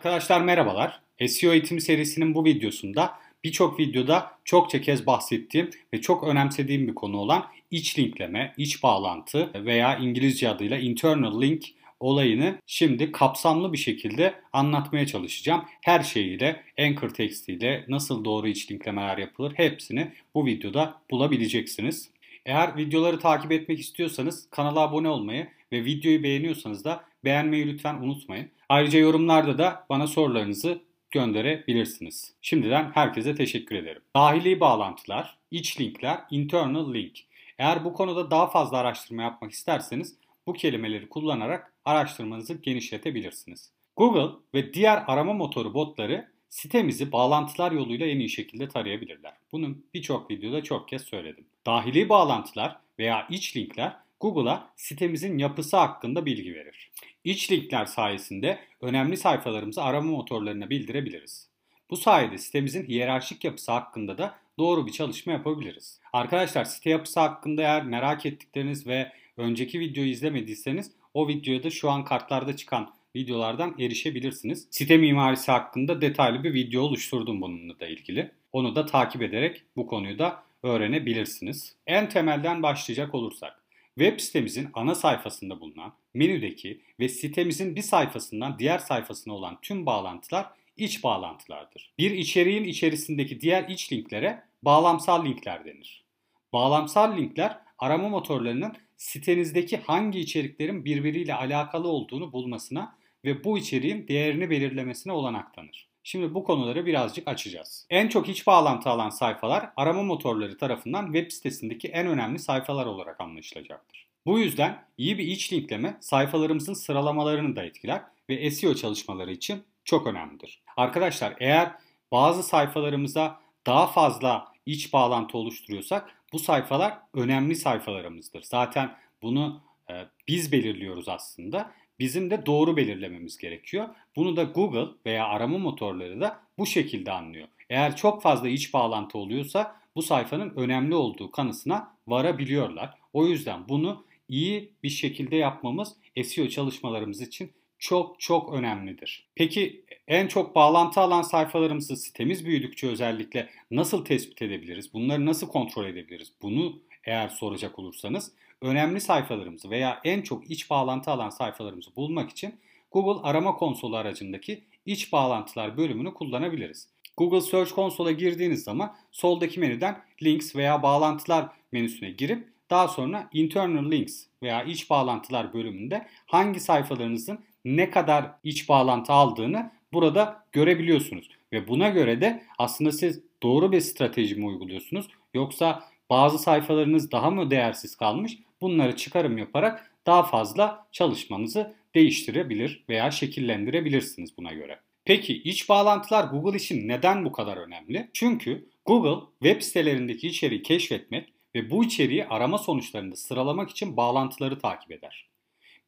Arkadaşlar merhabalar. SEO eğitim serisinin bu videosunda birçok videoda çokça kez bahsettiğim ve çok önemsediğim bir konu olan iç linkleme, iç bağlantı veya İngilizce adıyla internal link olayını şimdi kapsamlı bir şekilde anlatmaya çalışacağım. Her şeyiyle, anchor tekstiyle nasıl doğru iç linklemeler yapılır hepsini bu videoda bulabileceksiniz. Eğer videoları takip etmek istiyorsanız kanala abone olmayı ve videoyu beğeniyorsanız da beğenmeyi lütfen unutmayın. Ayrıca yorumlarda da bana sorularınızı gönderebilirsiniz. Şimdiden herkese teşekkür ederim. Dahili bağlantılar, iç linkler, internal link. Eğer bu konuda daha fazla araştırma yapmak isterseniz bu kelimeleri kullanarak araştırmanızı genişletebilirsiniz. Google ve diğer arama motoru botları sitemizi bağlantılar yoluyla en iyi şekilde tarayabilirler. Bunu birçok videoda çok kez söyledim. Dahili bağlantılar veya iç linkler Google'a sitemizin yapısı hakkında bilgi verir. İç linkler sayesinde önemli sayfalarımızı arama motorlarına bildirebiliriz. Bu sayede sitemizin hiyerarşik yapısı hakkında da doğru bir çalışma yapabiliriz. Arkadaşlar site yapısı hakkında eğer merak ettikleriniz ve önceki videoyu izlemediyseniz o videoya da şu an kartlarda çıkan videolardan erişebilirsiniz. Site mimarisi hakkında detaylı bir video oluşturdum bununla da ilgili. Onu da takip ederek bu konuyu da öğrenebilirsiniz. En temelden başlayacak olursak web sitemizin ana sayfasında bulunan menüdeki ve sitemizin bir sayfasından diğer sayfasına olan tüm bağlantılar iç bağlantılardır. Bir içeriğin içerisindeki diğer iç linklere bağlamsal linkler denir. Bağlamsal linkler arama motorlarının sitenizdeki hangi içeriklerin birbiriyle alakalı olduğunu bulmasına ve bu içeriğin değerini belirlemesine olanak tanır. Şimdi bu konuları birazcık açacağız. En çok iç bağlantı alan sayfalar arama motorları tarafından web sitesindeki en önemli sayfalar olarak anlaşılacaktır. Bu yüzden iyi bir iç linkleme sayfalarımızın sıralamalarını da etkiler ve SEO çalışmaları için çok önemlidir. Arkadaşlar eğer bazı sayfalarımıza daha fazla iç bağlantı oluşturuyorsak bu sayfalar önemli sayfalarımızdır. Zaten bunu e, biz belirliyoruz aslında. Bizim de doğru belirlememiz gerekiyor. Bunu da Google veya arama motorları da bu şekilde anlıyor. Eğer çok fazla iç bağlantı oluyorsa bu sayfanın önemli olduğu kanısına varabiliyorlar. O yüzden bunu iyi bir şekilde yapmamız SEO çalışmalarımız için çok çok önemlidir. Peki en çok bağlantı alan sayfalarımızı sitemiz büyüdükçe özellikle nasıl tespit edebiliriz? Bunları nasıl kontrol edebiliriz? Bunu eğer soracak olursanız önemli sayfalarımızı veya en çok iç bağlantı alan sayfalarımızı bulmak için Google arama konsolu aracındaki iç bağlantılar bölümünü kullanabiliriz. Google Search Console'a girdiğiniz zaman soldaki menüden Links veya Bağlantılar menüsüne girip daha sonra Internal Links veya iç bağlantılar bölümünde hangi sayfalarınızın ne kadar iç bağlantı aldığını burada görebiliyorsunuz. Ve buna göre de aslında siz doğru bir strateji mi uyguluyorsunuz yoksa bazı sayfalarınız daha mı değersiz kalmış bunları çıkarım yaparak daha fazla çalışmanızı değiştirebilir veya şekillendirebilirsiniz buna göre. Peki iç bağlantılar Google için neden bu kadar önemli? Çünkü Google web sitelerindeki içeriği keşfetmek ve bu içeriği arama sonuçlarında sıralamak için bağlantıları takip eder.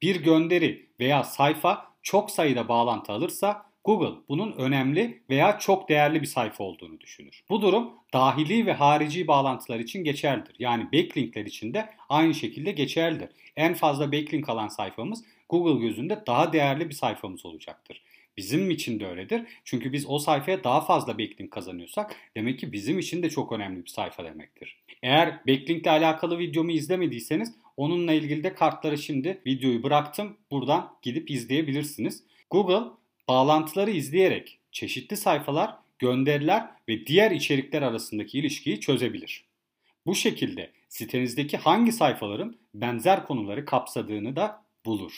Bir gönderi veya sayfa çok sayıda bağlantı alırsa Google bunun önemli veya çok değerli bir sayfa olduğunu düşünür. Bu durum dahili ve harici bağlantılar için geçerlidir. Yani backlinkler için de aynı şekilde geçerlidir. En fazla backlink alan sayfamız Google gözünde daha değerli bir sayfamız olacaktır. Bizim için de öyledir. Çünkü biz o sayfaya daha fazla backlink kazanıyorsak demek ki bizim için de çok önemli bir sayfa demektir. Eğer backlink ile alakalı videomu izlemediyseniz onunla ilgili de kartları şimdi videoyu bıraktım. Buradan gidip izleyebilirsiniz. Google bağlantıları izleyerek çeşitli sayfalar, gönderiler ve diğer içerikler arasındaki ilişkiyi çözebilir. Bu şekilde sitenizdeki hangi sayfaların benzer konuları kapsadığını da bulur.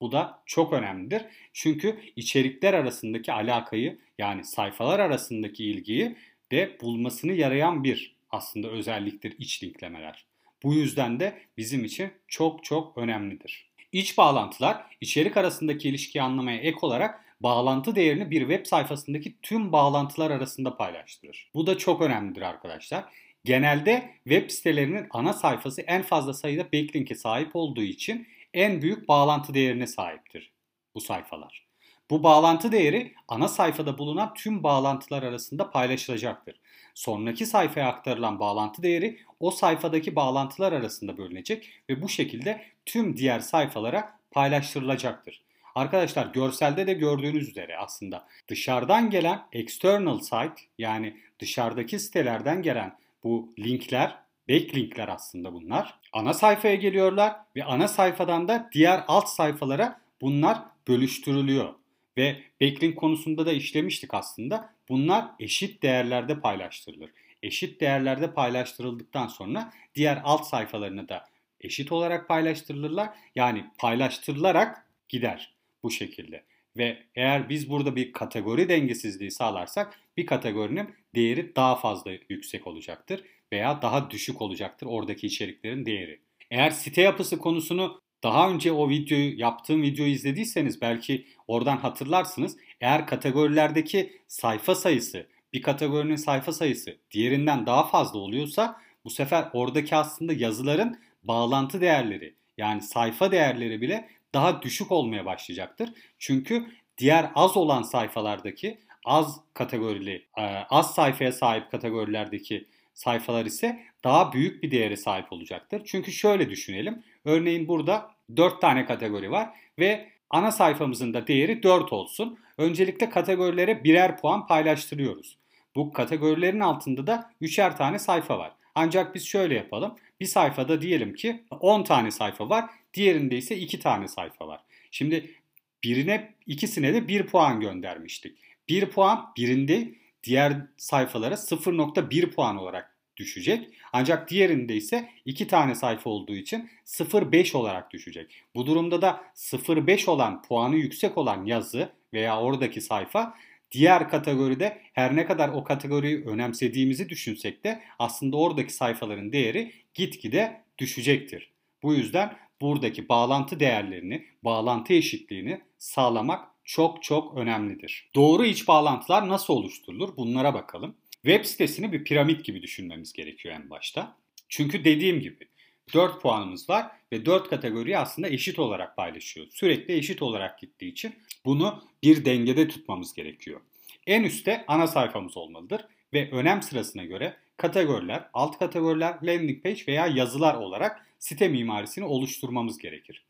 Bu da çok önemlidir. Çünkü içerikler arasındaki alakayı yani sayfalar arasındaki ilgiyi de bulmasını yarayan bir aslında özelliktir iç linklemeler. Bu yüzden de bizim için çok çok önemlidir. İç bağlantılar içerik arasındaki ilişkiyi anlamaya ek olarak bağlantı değerini bir web sayfasındaki tüm bağlantılar arasında paylaştırır. Bu da çok önemlidir arkadaşlar. Genelde web sitelerinin ana sayfası en fazla sayıda backlink'e sahip olduğu için en büyük bağlantı değerine sahiptir bu sayfalar. Bu bağlantı değeri ana sayfada bulunan tüm bağlantılar arasında paylaşılacaktır. Sonraki sayfaya aktarılan bağlantı değeri o sayfadaki bağlantılar arasında bölünecek ve bu şekilde tüm diğer sayfalara paylaştırılacaktır. Arkadaşlar görselde de gördüğünüz üzere aslında dışarıdan gelen external site yani dışarıdaki sitelerden gelen bu linkler backlinkler aslında bunlar. Ana sayfaya geliyorlar ve ana sayfadan da diğer alt sayfalara bunlar bölüştürülüyor. Ve backlink konusunda da işlemiştik aslında. Bunlar eşit değerlerde paylaştırılır. Eşit değerlerde paylaştırıldıktan sonra diğer alt sayfalarını da eşit olarak paylaştırılırlar. Yani paylaştırılarak gider bu şekilde. Ve eğer biz burada bir kategori dengesizliği sağlarsak bir kategorinin değeri daha fazla yüksek olacaktır veya daha düşük olacaktır oradaki içeriklerin değeri. Eğer site yapısı konusunu daha önce o videoyu yaptığım videoyu izlediyseniz belki oradan hatırlarsınız. Eğer kategorilerdeki sayfa sayısı bir kategorinin sayfa sayısı diğerinden daha fazla oluyorsa bu sefer oradaki aslında yazıların bağlantı değerleri yani sayfa değerleri bile daha düşük olmaya başlayacaktır. Çünkü diğer az olan sayfalardaki az kategorili, e, az sayfaya sahip kategorilerdeki sayfalar ise daha büyük bir değere sahip olacaktır. Çünkü şöyle düşünelim. Örneğin burada 4 tane kategori var ve ana sayfamızın da değeri 4 olsun. Öncelikle kategorilere birer puan paylaştırıyoruz. Bu kategorilerin altında da üçer tane sayfa var. Ancak biz şöyle yapalım. Bir sayfada diyelim ki 10 tane sayfa var. Diğerinde ise 2 tane sayfa var. Şimdi birine ikisine de 1 puan göndermiştik. 1 puan birinde diğer sayfalara 0.1 puan olarak düşecek. Ancak diğerinde ise 2 tane sayfa olduğu için 0.5 olarak düşecek. Bu durumda da 0.5 olan puanı yüksek olan yazı veya oradaki sayfa diğer kategoride her ne kadar o kategoriyi önemsediğimizi düşünsek de aslında oradaki sayfaların değeri gitgide düşecektir. Bu yüzden buradaki bağlantı değerlerini, bağlantı eşitliğini sağlamak çok çok önemlidir. Doğru iç bağlantılar nasıl oluşturulur? Bunlara bakalım. Web sitesini bir piramit gibi düşünmemiz gerekiyor en başta. Çünkü dediğim gibi 4 puanımız var ve 4 kategoriyi aslında eşit olarak paylaşıyor. Sürekli eşit olarak gittiği için bunu bir dengede tutmamız gerekiyor. En üstte ana sayfamız olmalıdır ve önem sırasına göre kategoriler, alt kategoriler, landing page veya yazılar olarak site mimarisini oluşturmamız gerekir.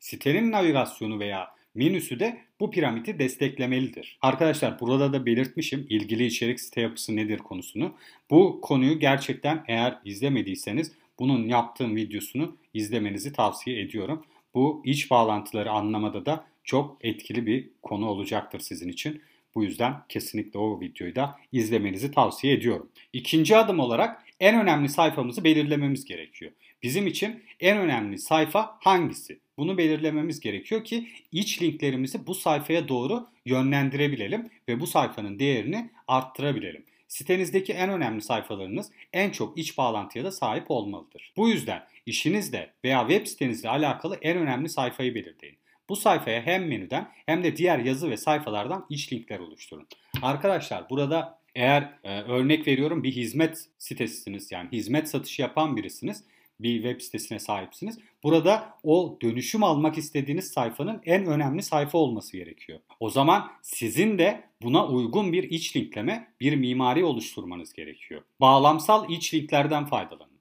Sitenin navigasyonu veya menüsü de bu piramidi desteklemelidir. Arkadaşlar burada da belirtmişim ilgili içerik site yapısı nedir konusunu. Bu konuyu gerçekten eğer izlemediyseniz bunun yaptığım videosunu izlemenizi tavsiye ediyorum. Bu iç bağlantıları anlamada da çok etkili bir konu olacaktır sizin için. Bu yüzden kesinlikle o videoyu da izlemenizi tavsiye ediyorum. İkinci adım olarak en önemli sayfamızı belirlememiz gerekiyor. Bizim için en önemli sayfa hangisi? Bunu belirlememiz gerekiyor ki iç linklerimizi bu sayfaya doğru yönlendirebilelim ve bu sayfanın değerini arttırabilelim. Sitenizdeki en önemli sayfalarınız en çok iç bağlantıya da sahip olmalıdır. Bu yüzden işinizde veya web sitenizle alakalı en önemli sayfayı belirleyin. Bu sayfaya hem menüden hem de diğer yazı ve sayfalardan iç linkler oluşturun. Arkadaşlar burada eğer e, örnek veriyorum bir hizmet sitesisiniz yani hizmet satışı yapan birisiniz bir web sitesine sahipsiniz. Burada o dönüşüm almak istediğiniz sayfanın en önemli sayfa olması gerekiyor. O zaman sizin de buna uygun bir iç linkleme, bir mimari oluşturmanız gerekiyor. Bağlamsal iç linklerden faydalanın.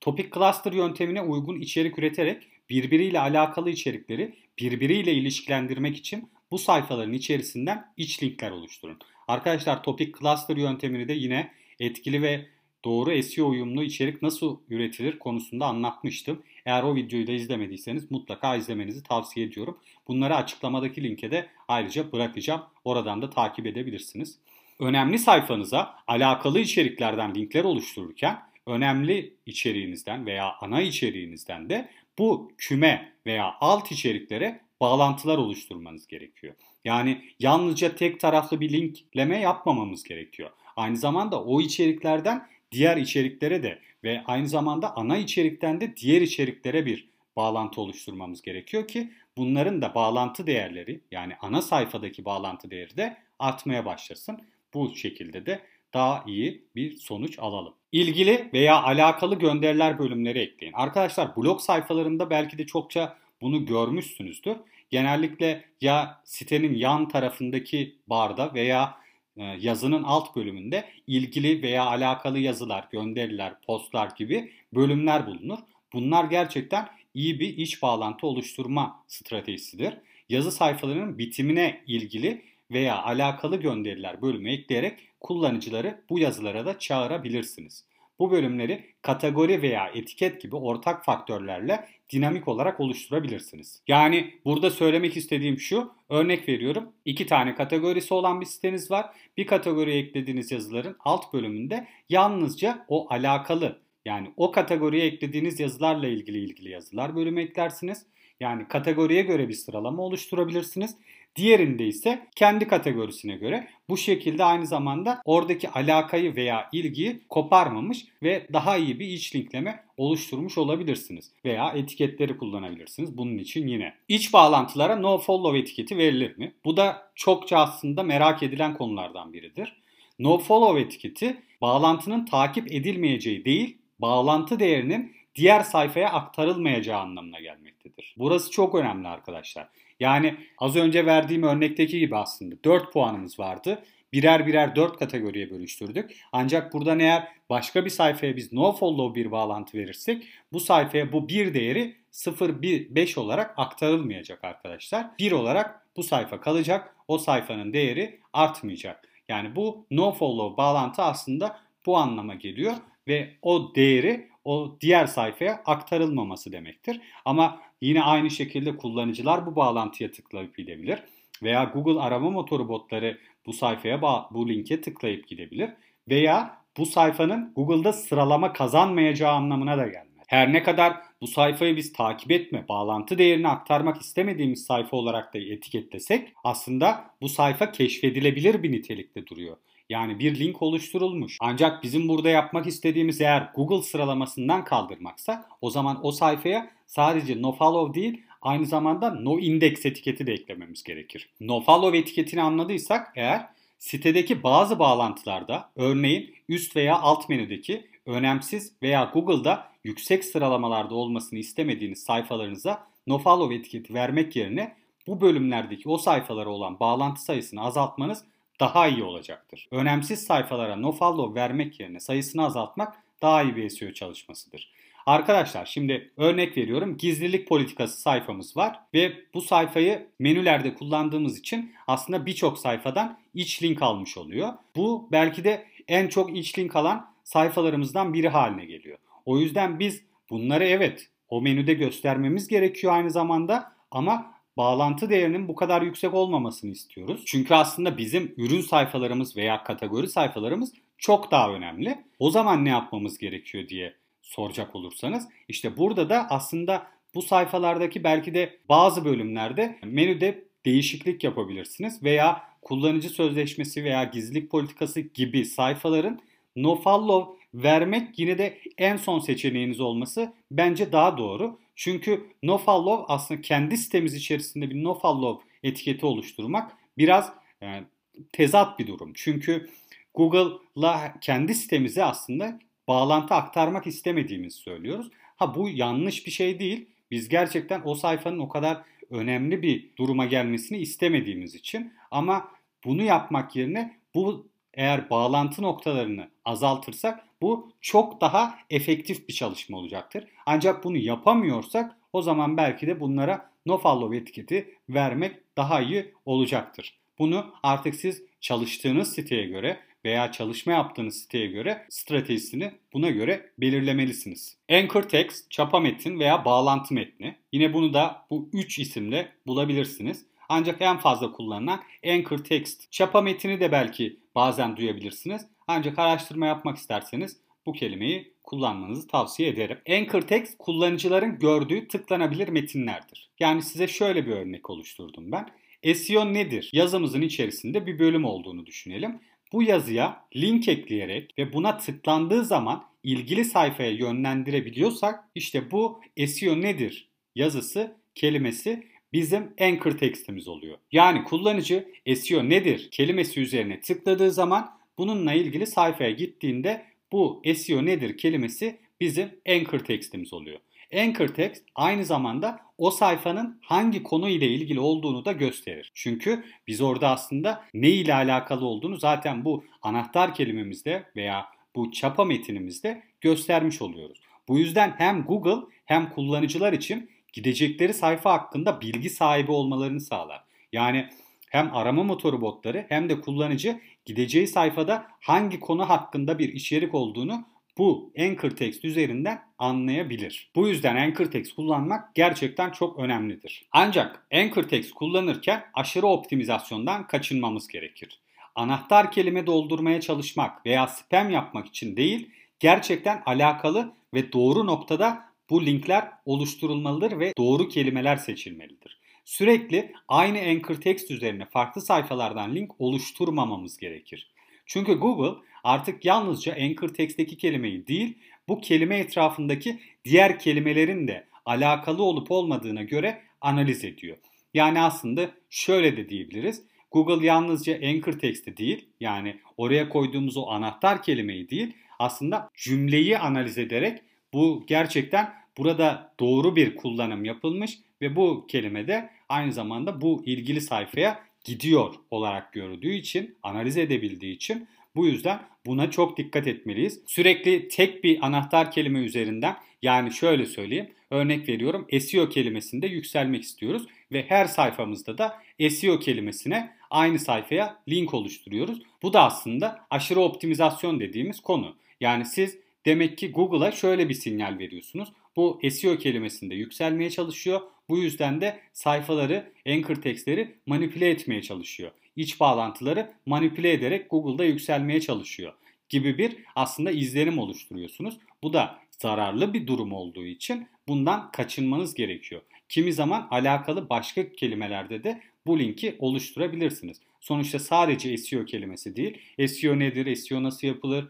Topic cluster yöntemine uygun içerik üreterek birbiriyle alakalı içerikleri birbiriyle ilişkilendirmek için bu sayfaların içerisinden iç linkler oluşturun. Arkadaşlar Topic Cluster yöntemini de yine etkili ve doğru SEO uyumlu içerik nasıl üretilir konusunda anlatmıştım. Eğer o videoyu da izlemediyseniz mutlaka izlemenizi tavsiye ediyorum. Bunları açıklamadaki linke de ayrıca bırakacağım. Oradan da takip edebilirsiniz. Önemli sayfanıza alakalı içeriklerden linkler oluştururken önemli içeriğinizden veya ana içeriğinizden de bu küme veya alt içeriklere bağlantılar oluşturmanız gerekiyor. Yani yalnızca tek taraflı bir linkleme yapmamamız gerekiyor. Aynı zamanda o içeriklerden diğer içeriklere de ve aynı zamanda ana içerikten de diğer içeriklere bir bağlantı oluşturmamız gerekiyor ki bunların da bağlantı değerleri yani ana sayfadaki bağlantı değeri de artmaya başlasın. Bu şekilde de daha iyi bir sonuç alalım. İlgili veya alakalı gönderiler bölümleri ekleyin. Arkadaşlar blog sayfalarında belki de çokça bunu görmüşsünüzdür. Genellikle ya sitenin yan tarafındaki barda veya e, yazının alt bölümünde ilgili veya alakalı yazılar, gönderiler, postlar gibi bölümler bulunur. Bunlar gerçekten iyi bir iç bağlantı oluşturma stratejisidir. yazı sayfalarının bitimine ilgili veya alakalı gönderiler bölümü ekleyerek kullanıcıları bu yazılara da çağırabilirsiniz. Bu bölümleri kategori veya etiket gibi ortak faktörlerle dinamik olarak oluşturabilirsiniz. Yani burada söylemek istediğim şu, örnek veriyorum. iki tane kategorisi olan bir siteniz var. Bir kategoriye eklediğiniz yazıların alt bölümünde yalnızca o alakalı yani o kategoriye eklediğiniz yazılarla ilgili ilgili yazılar bölümü eklersiniz. Yani kategoriye göre bir sıralama oluşturabilirsiniz. Diğerinde ise kendi kategorisine göre bu şekilde aynı zamanda oradaki alakayı veya ilgiyi koparmamış ve daha iyi bir iç linkleme oluşturmuş olabilirsiniz. Veya etiketleri kullanabilirsiniz bunun için yine. İç bağlantılara no follow etiketi verilir mi? Bu da çokça aslında merak edilen konulardan biridir. No follow etiketi bağlantının takip edilmeyeceği değil, bağlantı değerinin diğer sayfaya aktarılmayacağı anlamına gelmektedir. Burası çok önemli arkadaşlar. Yani az önce verdiğim örnekteki gibi aslında 4 puanımız vardı. Birer birer 4 kategoriye bölüştürdük. Ancak buradan eğer başka bir sayfaya biz no follow bir bağlantı verirsek bu sayfaya bu bir değeri 0, 1, 5 olarak aktarılmayacak arkadaşlar. 1 olarak bu sayfa kalacak. O sayfanın değeri artmayacak. Yani bu no follow bağlantı aslında bu anlama geliyor ve o değeri o diğer sayfaya aktarılmaması demektir. Ama yine aynı şekilde kullanıcılar bu bağlantıya tıklayıp gidebilir veya Google arama motoru botları bu sayfaya bu linke tıklayıp gidebilir veya bu sayfanın Google'da sıralama kazanmayacağı anlamına da gelmez. Her ne kadar bu sayfayı biz takip etme, bağlantı değerini aktarmak istemediğimiz sayfa olarak da etiketlesek aslında bu sayfa keşfedilebilir bir nitelikte duruyor. Yani bir link oluşturulmuş. Ancak bizim burada yapmak istediğimiz eğer Google sıralamasından kaldırmaksa o zaman o sayfaya sadece nofollow değil aynı zamanda no index etiketi de eklememiz gerekir. Nofollow etiketini anladıysak eğer sitedeki bazı bağlantılarda örneğin üst veya alt menüdeki önemsiz veya Google'da yüksek sıralamalarda olmasını istemediğiniz sayfalarınıza nofollow etiketi vermek yerine bu bölümlerdeki o sayfalara olan bağlantı sayısını azaltmanız daha iyi olacaktır. Önemsiz sayfalara nofollow vermek yerine sayısını azaltmak daha iyi bir SEO çalışmasıdır. Arkadaşlar şimdi örnek veriyorum gizlilik politikası sayfamız var ve bu sayfayı menülerde kullandığımız için aslında birçok sayfadan iç link almış oluyor. Bu belki de en çok iç link alan sayfalarımızdan biri haline geliyor. O yüzden biz bunları evet o menüde göstermemiz gerekiyor aynı zamanda ama bağlantı değerinin bu kadar yüksek olmamasını istiyoruz. Çünkü aslında bizim ürün sayfalarımız veya kategori sayfalarımız çok daha önemli. O zaman ne yapmamız gerekiyor diye soracak olursanız işte burada da aslında bu sayfalardaki belki de bazı bölümlerde menüde değişiklik yapabilirsiniz veya kullanıcı sözleşmesi veya gizlilik politikası gibi sayfaların nofollow vermek yine de en son seçeneğiniz olması bence daha doğru. Çünkü nofollow aslında kendi sitemiz içerisinde bir nofollow etiketi oluşturmak biraz yani, e, tezat bir durum. Çünkü Google'la kendi sitemize aslında bağlantı aktarmak istemediğimizi söylüyoruz. Ha bu yanlış bir şey değil. Biz gerçekten o sayfanın o kadar önemli bir duruma gelmesini istemediğimiz için ama bunu yapmak yerine bu eğer bağlantı noktalarını azaltırsak bu çok daha efektif bir çalışma olacaktır. Ancak bunu yapamıyorsak o zaman belki de bunlara nofollow etiketi vermek daha iyi olacaktır. Bunu artık siz çalıştığınız siteye göre veya çalışma yaptığınız siteye göre stratejisini buna göre belirlemelisiniz. Anchor text, çapa metin veya bağlantı metni. Yine bunu da bu 3 isimle bulabilirsiniz. Ancak en fazla kullanılan Anchor Text. Çapa metini de belki bazen duyabilirsiniz. Ancak araştırma yapmak isterseniz bu kelimeyi kullanmanızı tavsiye ederim. Anchor Text kullanıcıların gördüğü tıklanabilir metinlerdir. Yani size şöyle bir örnek oluşturdum ben. SEO nedir? Yazımızın içerisinde bir bölüm olduğunu düşünelim. Bu yazıya link ekleyerek ve buna tıklandığı zaman ilgili sayfaya yönlendirebiliyorsak işte bu SEO nedir yazısı kelimesi bizim anchor tekstimiz oluyor. Yani kullanıcı SEO nedir kelimesi üzerine tıkladığı zaman bununla ilgili sayfaya gittiğinde bu SEO nedir kelimesi bizim anchor tekstimiz oluyor. Anchor text aynı zamanda o sayfanın hangi konu ile ilgili olduğunu da gösterir. Çünkü biz orada aslında ne ile alakalı olduğunu zaten bu anahtar kelimemizde veya bu çapa metinimizde göstermiş oluyoruz. Bu yüzden hem Google hem kullanıcılar için gidecekleri sayfa hakkında bilgi sahibi olmalarını sağlar. Yani hem arama motoru botları hem de kullanıcı gideceği sayfada hangi konu hakkında bir içerik olduğunu bu anchor text üzerinden anlayabilir. Bu yüzden anchor text kullanmak gerçekten çok önemlidir. Ancak anchor text kullanırken aşırı optimizasyondan kaçınmamız gerekir. Anahtar kelime doldurmaya çalışmak veya spam yapmak için değil, gerçekten alakalı ve doğru noktada bu linkler oluşturulmalıdır ve doğru kelimeler seçilmelidir. Sürekli aynı anchor text üzerine farklı sayfalardan link oluşturmamamız gerekir. Çünkü Google artık yalnızca anchor text'teki kelimeyi değil, bu kelime etrafındaki diğer kelimelerin de alakalı olup olmadığına göre analiz ediyor. Yani aslında şöyle de diyebiliriz. Google yalnızca anchor text'i değil, yani oraya koyduğumuz o anahtar kelimeyi değil, aslında cümleyi analiz ederek bu gerçekten burada doğru bir kullanım yapılmış ve bu kelime de aynı zamanda bu ilgili sayfaya gidiyor olarak gördüğü için, analiz edebildiği için bu yüzden buna çok dikkat etmeliyiz. Sürekli tek bir anahtar kelime üzerinden yani şöyle söyleyeyim. Örnek veriyorum SEO kelimesinde yükselmek istiyoruz ve her sayfamızda da SEO kelimesine aynı sayfaya link oluşturuyoruz. Bu da aslında aşırı optimizasyon dediğimiz konu. Yani siz demek ki Google'a şöyle bir sinyal veriyorsunuz. Bu SEO kelimesinde yükselmeye çalışıyor. Bu yüzden de sayfaları, anchor textleri manipüle etmeye çalışıyor. İç bağlantıları manipüle ederek Google'da yükselmeye çalışıyor gibi bir aslında izlenim oluşturuyorsunuz. Bu da zararlı bir durum olduğu için bundan kaçınmanız gerekiyor. Kimi zaman alakalı başka kelimelerde de bu linki oluşturabilirsiniz. Sonuçta sadece SEO kelimesi değil, SEO nedir, SEO nasıl yapılır,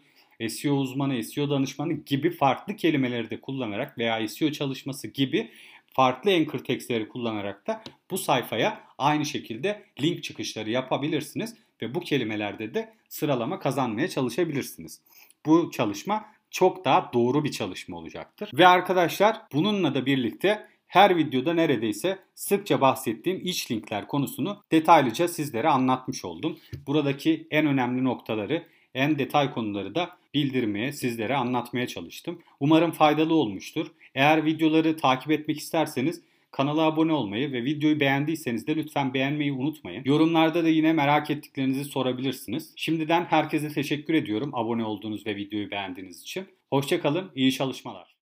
SEO uzmanı, SEO danışmanı gibi farklı kelimeleri de kullanarak veya SEO çalışması gibi farklı anchor textleri kullanarak da bu sayfaya aynı şekilde link çıkışları yapabilirsiniz ve bu kelimelerde de sıralama kazanmaya çalışabilirsiniz. Bu çalışma çok daha doğru bir çalışma olacaktır. Ve arkadaşlar bununla da birlikte her videoda neredeyse sıkça bahsettiğim iç linkler konusunu detaylıca sizlere anlatmış oldum. Buradaki en önemli noktaları, en detay konuları da bildirmeye, sizlere anlatmaya çalıştım. Umarım faydalı olmuştur. Eğer videoları takip etmek isterseniz kanala abone olmayı ve videoyu beğendiyseniz de lütfen beğenmeyi unutmayın. Yorumlarda da yine merak ettiklerinizi sorabilirsiniz. Şimdiden herkese teşekkür ediyorum abone olduğunuz ve videoyu beğendiğiniz için. Hoşçakalın, iyi çalışmalar.